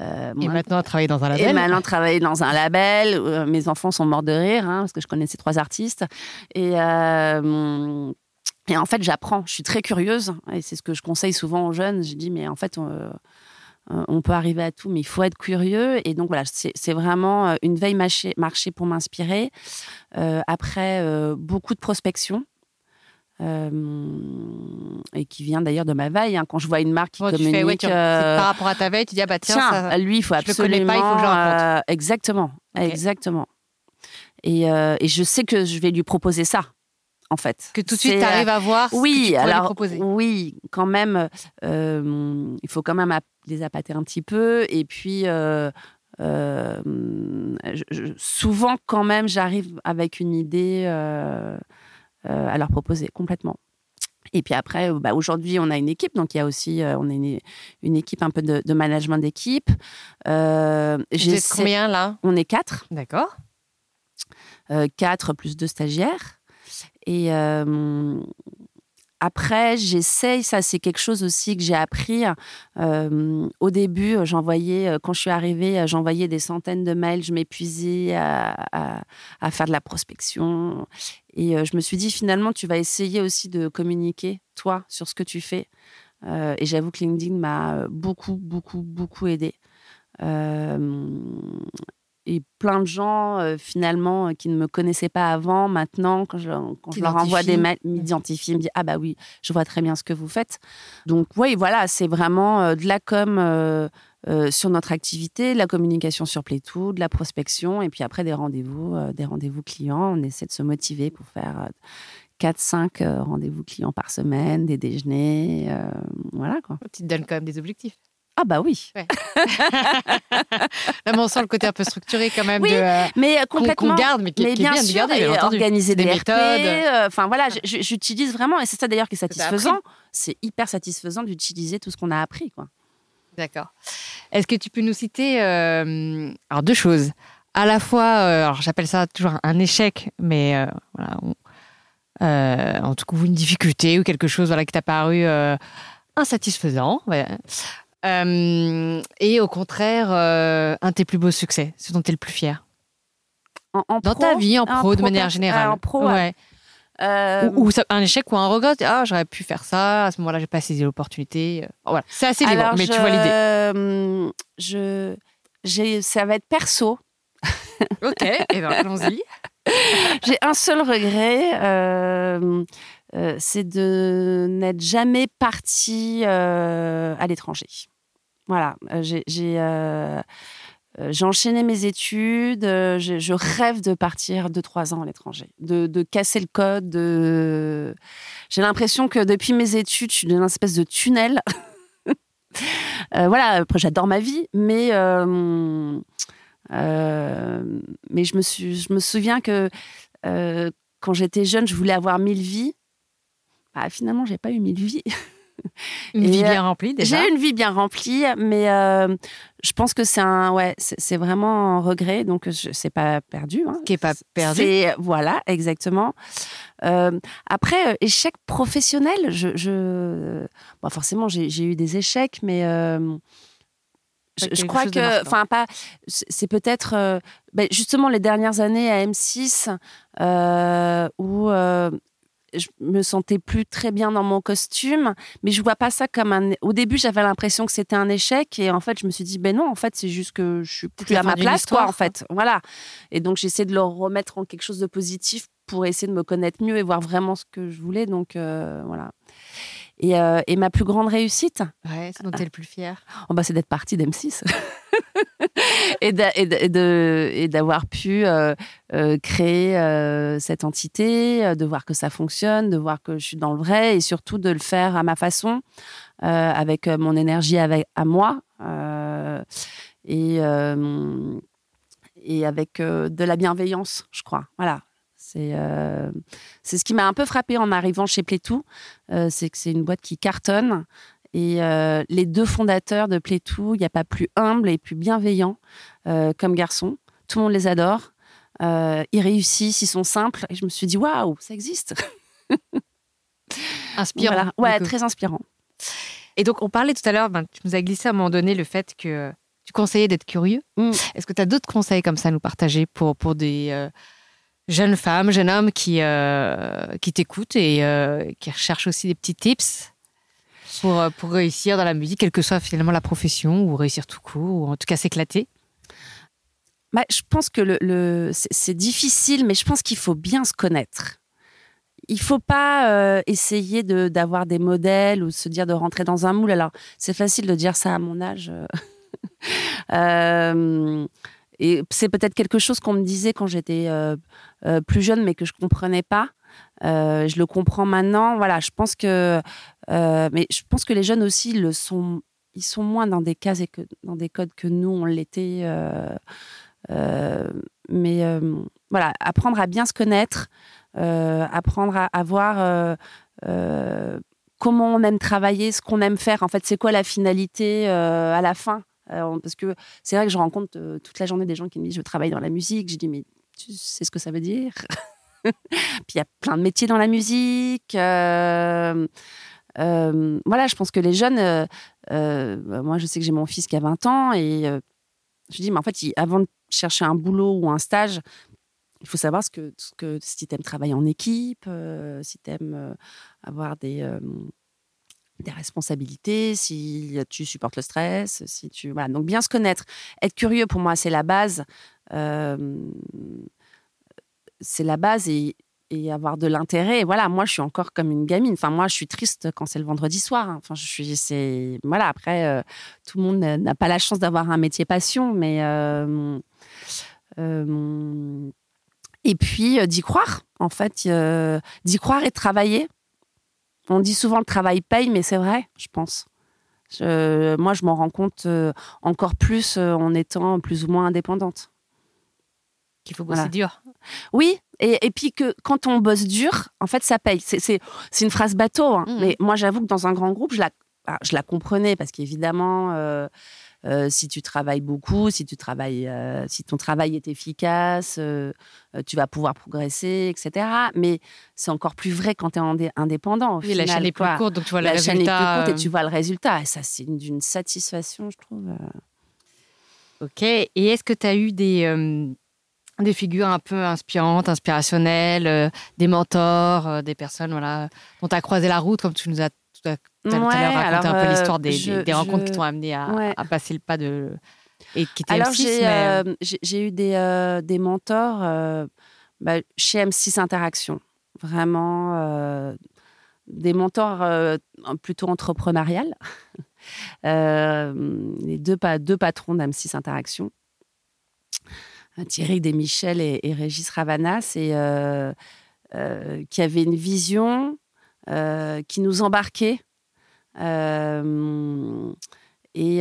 euh, et maintenant, travailler dans un label. Et maintenant, travailler dans un label. Euh, mes enfants sont morts de rire hein, parce que je connais ces trois artistes. Et, euh, et en fait, j'apprends. Je suis très curieuse et c'est ce que je conseille souvent aux jeunes. Je dis, mais en fait, on, peut arriver à tout, mais il faut être curieux. Et donc voilà, c'est vraiment une veille marché, marché pour m'inspirer. après, beaucoup de prospection. Euh, et qui vient d'ailleurs de ma veille. Hein. Quand je vois une marque qui communique, euh, par rapport à ta veille, tu dis ah bah tiens, lui il faut absolument. pas, il faut que euh, exactement, exactement. Et, et, je sais que je vais lui proposer ça. En fait. Que tout de suite, tu arrives à voir oui, ce que tu alors, lui proposer. Oui, quand même, il faut quand même les appâter un petit peu. Et puis, souvent, quand même, j'arrive avec une idée euh, à leur proposer complètement. Et puis après, euh, bah, aujourd'hui, on a une équipe, donc il y a aussi, euh, on est une, équipe un peu de, management d'équipe. Euh, Vous êtes combien là? On est quatre. D'accord. quatre plus deux stagiaires. Et après, j'essaye, ça c'est quelque chose aussi que j'ai appris. Euh, au début, j'envoyais, euh, quand je suis arrivée, euh, j'envoyais des centaines de mails, je m'épuisais à, faire de la prospection. Et je me suis dit, finalement, tu vas essayer aussi de communiquer, toi, sur ce que tu fais. et j'avoue que LinkedIn m'a beaucoup, beaucoup, beaucoup aidé et plein de gens euh, finalement euh, qui ne me connaissaient pas avant, maintenant quand je, quand je leur envoie des mails, m'identifient, me disent ah bah oui, je vois très bien ce que vous faites. Donc oui, voilà, c'est vraiment euh, de la com sur notre activité, de la communication sur Playtoo, de la prospection et puis après des rendez-vous, des rendez-vous clients. On essaie de se motiver pour faire 4-5 rendez-vous clients par semaine, des déjeuners, voilà quoi. Tu te donnes quand même des objectifs. Ah bah oui. Là, on sent le côté un peu structuré quand même oui, de euh, mais complètement. Qu'on garde, mais qui, mais bien, sûr, bien, garder, organiser des, méthodes. Euh, enfin voilà, j'utilise vraiment et c'est ça d'ailleurs qui est satisfaisant. C'est hyper satisfaisant d'utiliser tout ce qu'on a appris, quoi. D'accord. Est-ce que tu peux nous citer euh, alors deux choses À la fois, alors j'appelle ça toujours un échec, mais voilà, en tout cas une difficulté ou quelque chose voilà qui t'a paru insatisfaisant. Ouais. Euh, et au contraire, euh, un de tes plus beaux succès, ce dont tu es le plus fier en, Dans ta vie, en pro, de manière générale. en pro, ouais. Euh, ou, un échec ou un regret. Ah, j'aurais pu faire ça. À ce moment-là, j'ai pas saisi l'opportunité. Voilà. C'est assez libre, mais tu vois l'idée. Je, j'ai, ça va être perso. ok, et eh ben, allons-y. j'ai un seul regret. c'est de n'être jamais parti à l'étranger. Voilà, euh, euh, euh, j'ai enchaîné mes études. Je, rêve de partir deux trois ans à l'étranger, de, casser le code. J'ai l'impression que depuis mes études, je suis dans une espèce de tunnel. voilà, après j'adore ma vie, mais mais je me suis, je me souviens que quand j'étais jeune, je voulais avoir mille vies. Bah, finalement, j'ai pas eu mille vies. Une vie bien remplie déjà. J'ai une vie bien remplie, mais je pense que c'est un, ouais, c'est vraiment un regret, donc c'est pas perdu. Hein. Qui est pas perdu. Voilà, exactement. après, échec professionnel, je, je... Bon, forcément, j'ai eu des échecs, mais je, crois que, enfin, pas, c'est peut-être euh, ben, justement les dernières années à M6 euh, où euh, je me sentais plus très bien dans mon costume, mais je vois pas ça comme un. Au début, j'avais l'impression que c'était un échec, et en fait, je me suis dit, ben non, en fait, c'est juste que je suis plus à ma place, quoi, en fait. Voilà. Et donc, j'essaie de le remettre en quelque chose de positif pour essayer de me connaître mieux et voir vraiment ce que je voulais. Donc, voilà. Euh, et, ma plus grande réussite. Ouais, c'est dont tu es le plus fier. Oh bah, c'est d'être partie d'M6 et d'avoir pu euh, euh, créer cette entité, de voir que ça fonctionne, de voir que je suis dans le vrai et surtout de le faire à ma façon, avec mon énergie avec, à moi et, et avec de la bienveillance, je crois. Voilà, euh, c'est ce qui m'a un peu frappé en arrivant chez Playtoo, euh, c'est que c'est une boîte qui cartonne. Et euh, les deux fondateurs de Playtoo, il n'y a pas plus humble et plus bienveillant comme garçon. Tout le monde les adore. ils réussissent, ils sont simples. Et je me suis dit, waouh, ça existe. Inspirant. Ouais, très inspirant. Et donc, on parlait tout à l'heure, ben, tu nous as glissé à un moment donné le fait que tu conseillais d'être curieux. Mm. Est-ce que tu as d'autres conseils comme ça à nous partager pour, pour des, jeune femme, jeune homme qui, euh, qui t'écoute et euh, qui recherche aussi des petits tips pour, euh, pour réussir dans la musique, quelle que soit finalement la profession, ou réussir tout court, ou en tout cas s'éclater bah, Je pense que le, c'est difficile, mais je pense qu'il faut bien se connaître. Il faut pas essayer d'avoir des modèles ou se dire de rentrer dans un moule. Alors, c'est facile de dire ça à mon âge. Et c'est peut-être quelque chose qu'on me disait quand j'étais euh, euh, plus jeune, mais que je comprenais pas. Euh, je le comprends maintenant. Voilà, je pense que, mais je pense que les jeunes aussi sont. Ils sont moins dans des cases et que dans des codes que nous on l'était. mais voilà, apprendre à bien se connaître, apprendre à, à voir comment on aime travailler, ce qu'on aime faire. En fait, c'est quoi la finalité à la fin? Parce que c'est vrai que je rencontre euh, toute la journée des gens qui me disent je travaille dans la musique. Je dis mais tu sais ce que ça veut dire? Puis il y a plein de métiers dans la musique. Euh, voilà, je pense que les jeunes, moi je sais que j'ai mon fils qui a 20 ans et je dis mais en fait avant de chercher un boulot ou un stage, il faut savoir ce que, ce que si tu aimes travailler en équipe, si tu aimes avoir des des responsabilités, si tu supportes le stress, si tu voilà. Donc bien se connaître, être curieux pour moi c'est la base, c'est la base et, avoir de l'intérêt. Voilà, moi je suis encore comme une gamine. Enfin moi je suis triste quand c'est le vendredi soir. Hein. Enfin je suis c'est voilà après tout le monde n'a pas la chance d'avoir un métier passion, mais et puis d'y croire en fait, d'y croire et travailler on dit souvent le travail paye, mais c'est vrai, je pense. moi, je m'en rends compte euh, encore plus euh, en étant plus ou moins indépendante. Qu'il faut bosser dur. Oui, et, puis que quand on bosse dur, en fait, ça paye. C'est une phrase bateau, hein. mmh. mais moi, j'avoue que dans un grand groupe, je la, ah, je la comprenais parce qu'évidemment, euh, euh, si tu travailles beaucoup, si tu travailles, euh, si ton travail est efficace, euh, tu vas pouvoir progresser, etc. Mais c'est encore plus vrai quand tu es indépendant. oui, la chaîne est plus courte, donc tu vois la le résultat. Chaîne est plus courte et tu vois le résultat. Et ça, c'est d'une satisfaction, je trouve. Ok. Et est-ce que tu as eu des, des figures un peu inspirantes, inspirationnelles, des mentors, des personnes voilà, dont tu as croisé la route, comme tu nous as tout à tu as raconté un peu l'histoire des, des, rencontres qui t'ont amené à, à, passer le pas de. Et qui Alors, euh, j'ai eu des, euh, des mentors euh, bah, chez M6 Interaction. Vraiment, des mentors plutôt entrepreneuriales. les deux, deux patrons d'M6 Interaction. Thierry Desmichel et, et Régis Ravanas, et, qui avaient une vision qui nous embarquait euh, et,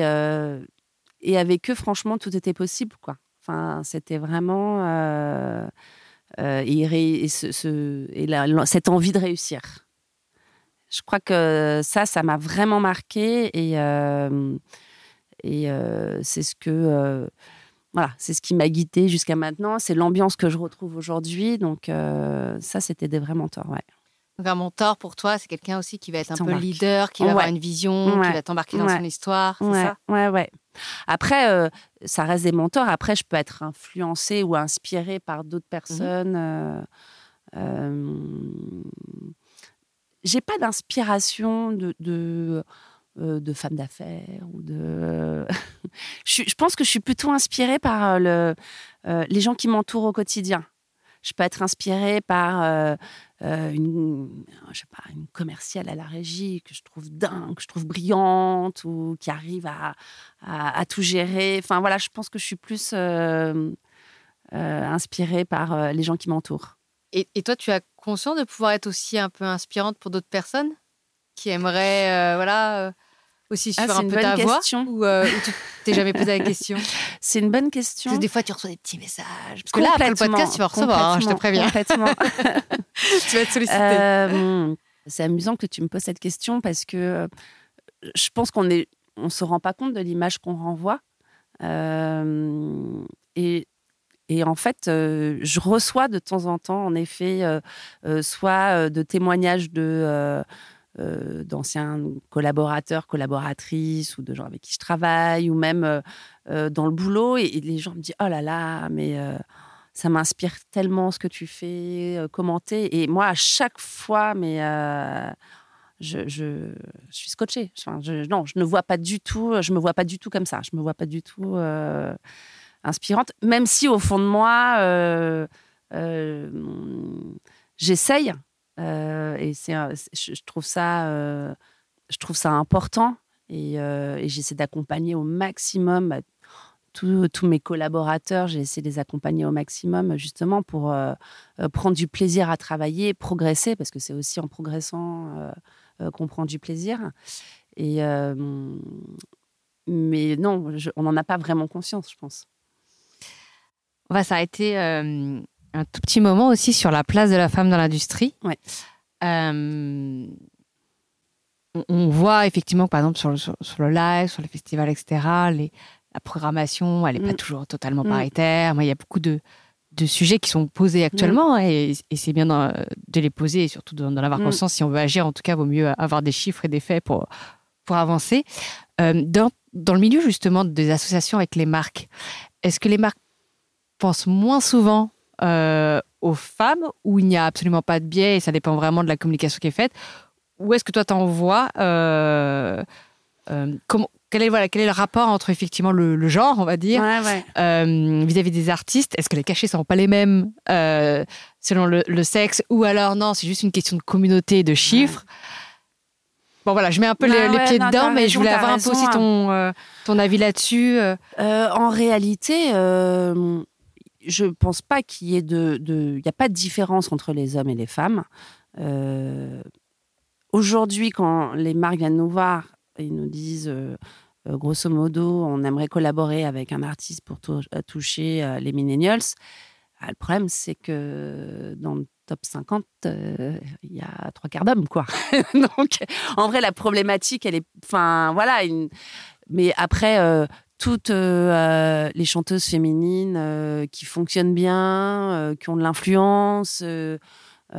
euh, et avec eux, franchement, tout était possible, quoi. Enfin, c'était vraiment euh, et, et, ce, et cette envie de réussir. Je crois que ça, ça m'a vraiment marqué et, c'est ce que voilà, c'est ce qui m'a guidée jusqu'à maintenant. C'est l'ambiance que je retrouve aujourd'hui. Donc, ça, c'était des vrais mentors. Donc, un mentor pour toi, c'est quelqu'un aussi qui va être un peu leader, qui va avoir une vision, qui va t'embarquer dans son histoire, c'est ouais. ça? Ouais, ouais. Après, ça reste des mentors. Après, je peux être influencée ou inspirée par d'autres mmh personnes. J'ai pas d'inspiration de, de euh, de femmes d'affaires ou de. je, pense que je suis plutôt inspirée par euh, le, euh, les gens qui m'entourent au quotidien. Je peux être inspirée par une, je sais pas, une commerciale à la régie que je trouve dingue, que je trouve brillante ou qui arrive à, à, tout gérer. Enfin voilà, je pense que je suis plus inspirée par les gens qui m'entourent. Et, et, toi, tu as conscience de pouvoir être aussi un peu inspirante pour d'autres personnes qui aimerait euh, voilà, euh, aussi ah, suivre un peu ta question. voix ou, euh, tu t'es jamais posé la question? C'est une bonne question. Parce que des fois, tu reçois des petits messages. Parce que là, après le podcast, tu vas recevoir, hein, je te préviens. Complètement. tu vas être sollicité. c'est amusant que tu me poses cette question parce que je pense qu'on est, on se rend pas compte de l'image qu'on renvoie. et et en fait, je reçois de temps en temps, en effet, soit de témoignages de euh, d'anciens collaborateurs, collaboratrices ou de gens avec qui je travaille ou même euh, euh, dans le boulot. Et, les gens me disent Oh là là, mais ça m'inspire tellement ce que tu fais, commenter. Et moi, à chaque fois, mais. Je, suis scotchée. je, non, je ne vois pas du tout, je me vois pas du tout comme ça. Je me vois pas du tout inspirante, même si au fond de moi, j'essaye et c'est, je, trouve ça, je trouve ça important et, j'essaie d'accompagner au maximum bah, tous, mes collaborateurs. J'ai essayé de les accompagner au maximum justement pour prendre du plaisir à travailler, progresser parce que c'est aussi en progressant qu'on prend du plaisir. Et mais non, on n'en a pas vraiment conscience, je pense. On va s'arrêter un tout petit moment aussi sur la place de la femme dans l'industrie. Ouais. Euh, on, voit effectivement, par exemple, sur le, sur, le live, sur les festivals, etc., les, la programmation, elle n'est pas mm. toujours totalement mm. paritaire. il y a beaucoup de, de, sujets qui sont posés actuellement mm. et, c'est bien de les poser et surtout d'en avoir conscience. Si on veut agir, en tout cas, il vaut mieux avoir des chiffres et des faits pour, pour avancer. Euh, dans, dans le milieu, justement, des associations avec les marques, est-ce que les marques pensent moins souvent aux femmes où il n'y a absolument pas de biais et ça dépend vraiment de la communication qui est faite. Ou est-ce que toi, t'en vois euh, euh, comment, quel est, voilà, quel est le rapport entre effectivement le, genre, on va dire, vis-à-vis des artistes? Est-ce que les cachets ne sont pas les mêmes selon le, sexe? Ou alors non, c'est juste une question de communauté et de chiffres. Bon voilà, je mets un peu les, pieds dedans, mais je voulais avoir un peu aussi ton, ton avis là-dessus. en réalité, je ne pense pas qu'il y ait de. Il n'y a pas de différence entre les hommes et les femmes. Euh, aujourd'hui, quand les marques viennent nous voir et nous disent, euh, euh, grosso modo, on aimerait collaborer avec un artiste pour toucher les millennials, ah, le problème, c'est que dans le top 50, il y a trois quarts d'hommes, quoi. Donc, en vrai, la problématique, elle est. Enfin, voilà. Mais après, toutes euh, euh, les chanteuses féminines euh, qui fonctionnent bien, qui ont de l'influence, bah,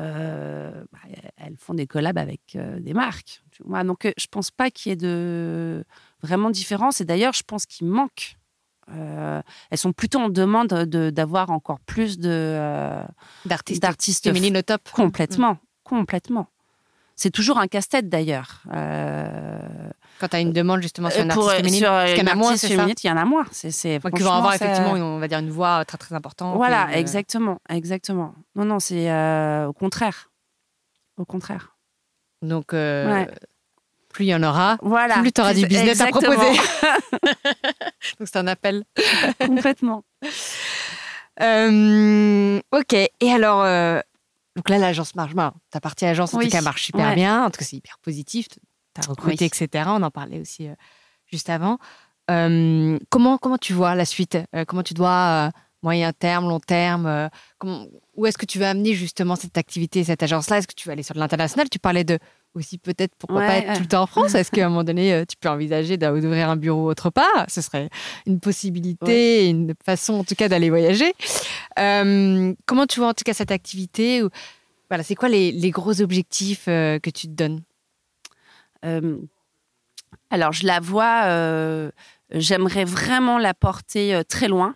elles font des collabs avec des marques. donc, je pense pas qu'il y ait de vraiment différence. Et d'ailleurs, je pense qu'il manque. elles sont plutôt en demande d'avoir encore plus de d'artistes féminines au top. Complètement, complètement. C'est toujours un casse-tête d'ailleurs. Quand tu as une demande justement sur une artiste féminine, sur il y en a moins, c'est ça Il y en a moins. C'est, Donc ils vont avoir effectivement, on va dire, une voix très très importante. Voilà, euh, exactement, exactement. Non, non, c'est euh, au contraire. Au contraire. Donc, euh, plus il y en aura, voilà, plus tu auras du business à proposer. Donc c'est un appel. Complètement. ok, et alors, donc là, l'agence marche bien. Ta partie agence, en tout cas, marche super bien. En tout cas, c'est hyper positif tu as recruté, etc. On en parlait aussi euh, juste avant. Euh, comment, comment tu vois la suite? Euh, Comment tu dois moyen terme, long terme Où est-ce que tu vas amener justement cette activité, cette agence-là? Est-ce que tu vas aller sur l'international? Tu parlais de aussi peut-être pourquoi pas être tout le temps en France Est-ce qu'à un moment donné, euh, tu peux envisager d'ouvrir un bureau autre part. Ce serait une possibilité, une façon en tout cas d'aller voyager. Euh, comment tu vois en tout cas cette activité Voilà, c'est quoi les, gros objectifs euh, que tu te donnes? Alors, je la vois, j'aimerais vraiment la porter très loin,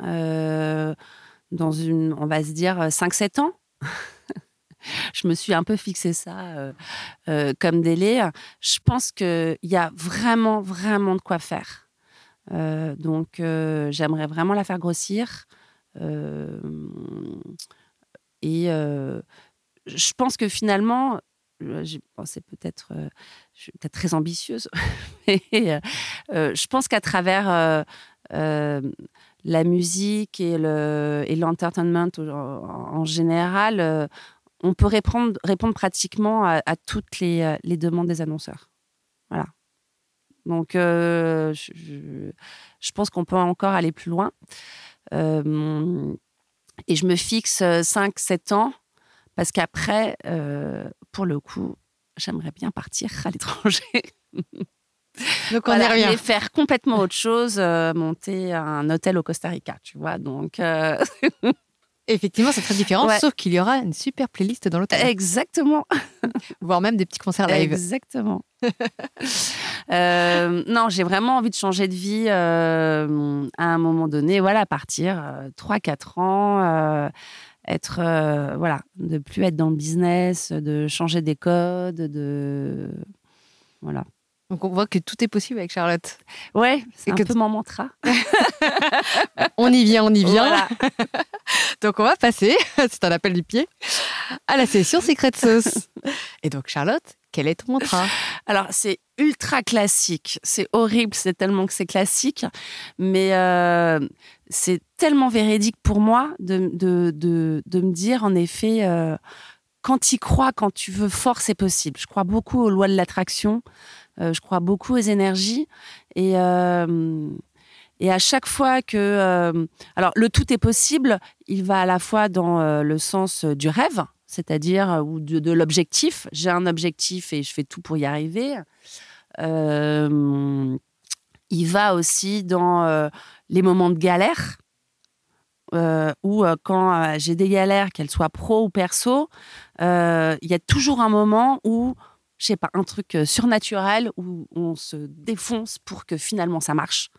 dans une, on va se dire, 5-7 ans je me suis un peu fixé ça euh, euh, comme délai. Je pense qu'il y a vraiment, vraiment de quoi faire. Euh, donc, j'aimerais vraiment la faire grossir. et je pense que finalement, c'est peut-être, je peut-être très ambitieuse, mais je pense qu'à travers la musique et l'entertainment en, général, on peut répondre, répondre pratiquement à, toutes euh, les, demandes des annonceurs. Voilà. Donc, euh, je, pense qu'on peut encore aller plus loin. Euh, et je me fixe 5-7 ans parce qu'après, pour le coup, j'aimerais bien partir à l'étranger. Donc on voilà, est faire complètement autre chose, monter un hôtel au Costa Rica, tu vois. Donc Effectivement, c'est très différent, sauf qu'il y aura une super playlist dans l'hôtel. Exactement. Voire même des petits concerts live. Exactement. Euh, non, j'ai vraiment envie de changer de vie euh, à un moment donné. Voilà, partir 3-4 euh, ans, être, voilà, de plus être dans le business, de changer des codes, de. Voilà. Donc on voit que tout est possible avec Charlotte. Ouais, c'est un que peu mon mantra. on y vient, on y vient. donc on va passer, c'est un appel du pied, à la session Secret Sauce. Et donc Charlotte, quel est ton mantra? Alors c'est ultra classique, c'est horrible, c'est tellement que c'est classique, mais euh, c'est tellement véridique pour moi de, de, de, me dire en effet... Euh, quand tu crois, quand tu veux fort, c'est possible. Je crois beaucoup aux lois de l'attraction. Euh, je crois beaucoup aux énergies. Et, euh, et à chaque fois que... Euh, alors, le tout est possible, il va à la fois dans le sens du rêve, c'est-à-dire ou de, l'objectif. J'ai un objectif et je fais tout pour y arriver. il va aussi dans les moments de galère. Où quand j'ai des galères, qu'elles soient pro ou perso, il y a toujours un moment où je sais pas, un truc euh, surnaturel où on se défonce pour que finalement ça marche.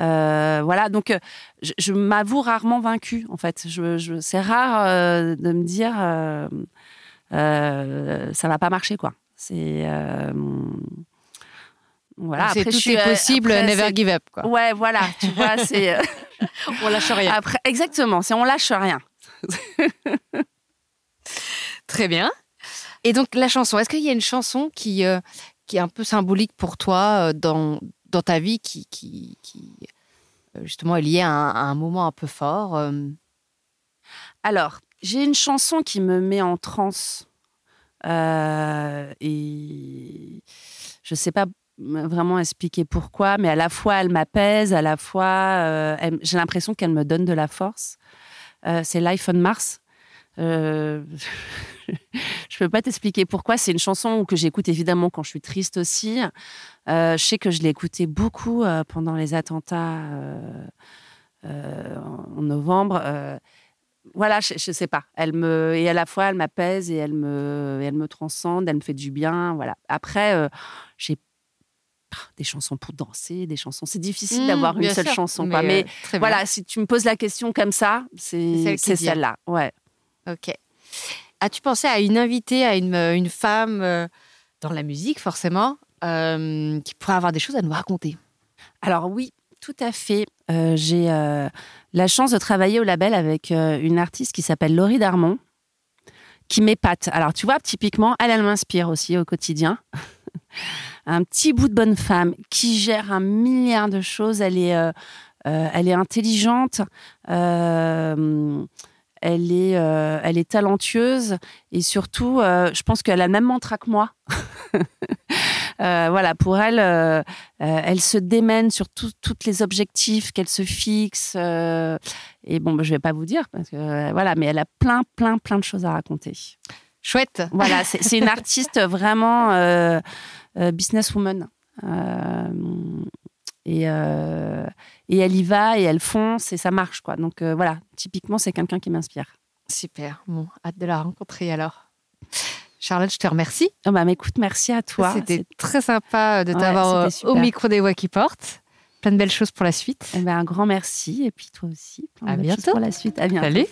Euh, voilà, donc euh, je, m'avoue rarement vaincue en fait. Je, c'est rare de me dire ça va pas marcher quoi. C'est voilà. Après, tout est possible, never give up quoi. Ouais, voilà, tu vois, c'est on lâche rien. Après, exactement, c'est on lâche rien. Très bien. Et donc, la chanson, est-ce qu'il y a une chanson qui, euh, qui est un peu symbolique pour toi euh, dans, dans ta vie, qui, qui, euh, justement est liée à un, moment un peu fort Alors, j'ai une chanson qui me met en transe. et je ne sais pas vraiment expliquer pourquoi, mais à la fois elle m'apaise, à la fois j'ai l'impression qu'elle me donne de la force. c'est Life on Mars. Euh, je peux pas t'expliquer pourquoi. C'est une chanson que j'écoute évidemment quand je suis triste aussi. Euh, je sais que je l'ai écoutée beaucoup euh, pendant les attentats en novembre. voilà, je, ne sais pas. Elle me et à la fois elle m'apaise et elle me elle me transcende. Elle me fait du bien. Voilà. Après, j'ai des chansons pour danser, des chansons. C'est difficile mmh, d'avoir une seule chanson, Mais, voilà, si tu me poses la question comme ça, c'est celle-là. Ouais. Ok. As-tu pensé à une invitée, à une, une femme euh, dans la musique, forcément, euh, qui pourrait avoir des choses à nous raconter? Alors oui, tout à fait. Euh, j'ai la chance de travailler au label avec une artiste qui s'appelle Laurie Darmon, qui m'épate. Alors tu vois, typiquement, elle, elle m'inspire aussi au quotidien. un petit bout de bonne femme qui gère un milliard de choses. Elle est, elle est intelligente elle est, euh, elle est talentueuse et surtout, euh, je pense qu'elle a même mantra que moi. voilà, pour elle, elle se démène sur tous les objectifs qu'elle se fixe. et bon, bah, je vais pas vous dire parce que voilà, mais elle a plein, plein, plein de choses à raconter. Chouette. Voilà, c'est une artiste vraiment businesswoman. Et, et elle y va et elle fonce et ça marche quoi. Donc voilà, typiquement c'est quelqu'un qui m'inspire. Super. Bon, hâte de la rencontrer alors. Charlotte, je te remercie. Oh bah, écoute, merci à toi. C'était très sympa de t'avoir au micro des voix qui portent. Plein de belles choses pour la suite. Eh ben, un grand merci. Et puis toi aussi. à bientôt. pour la suite. À bientôt. Salut.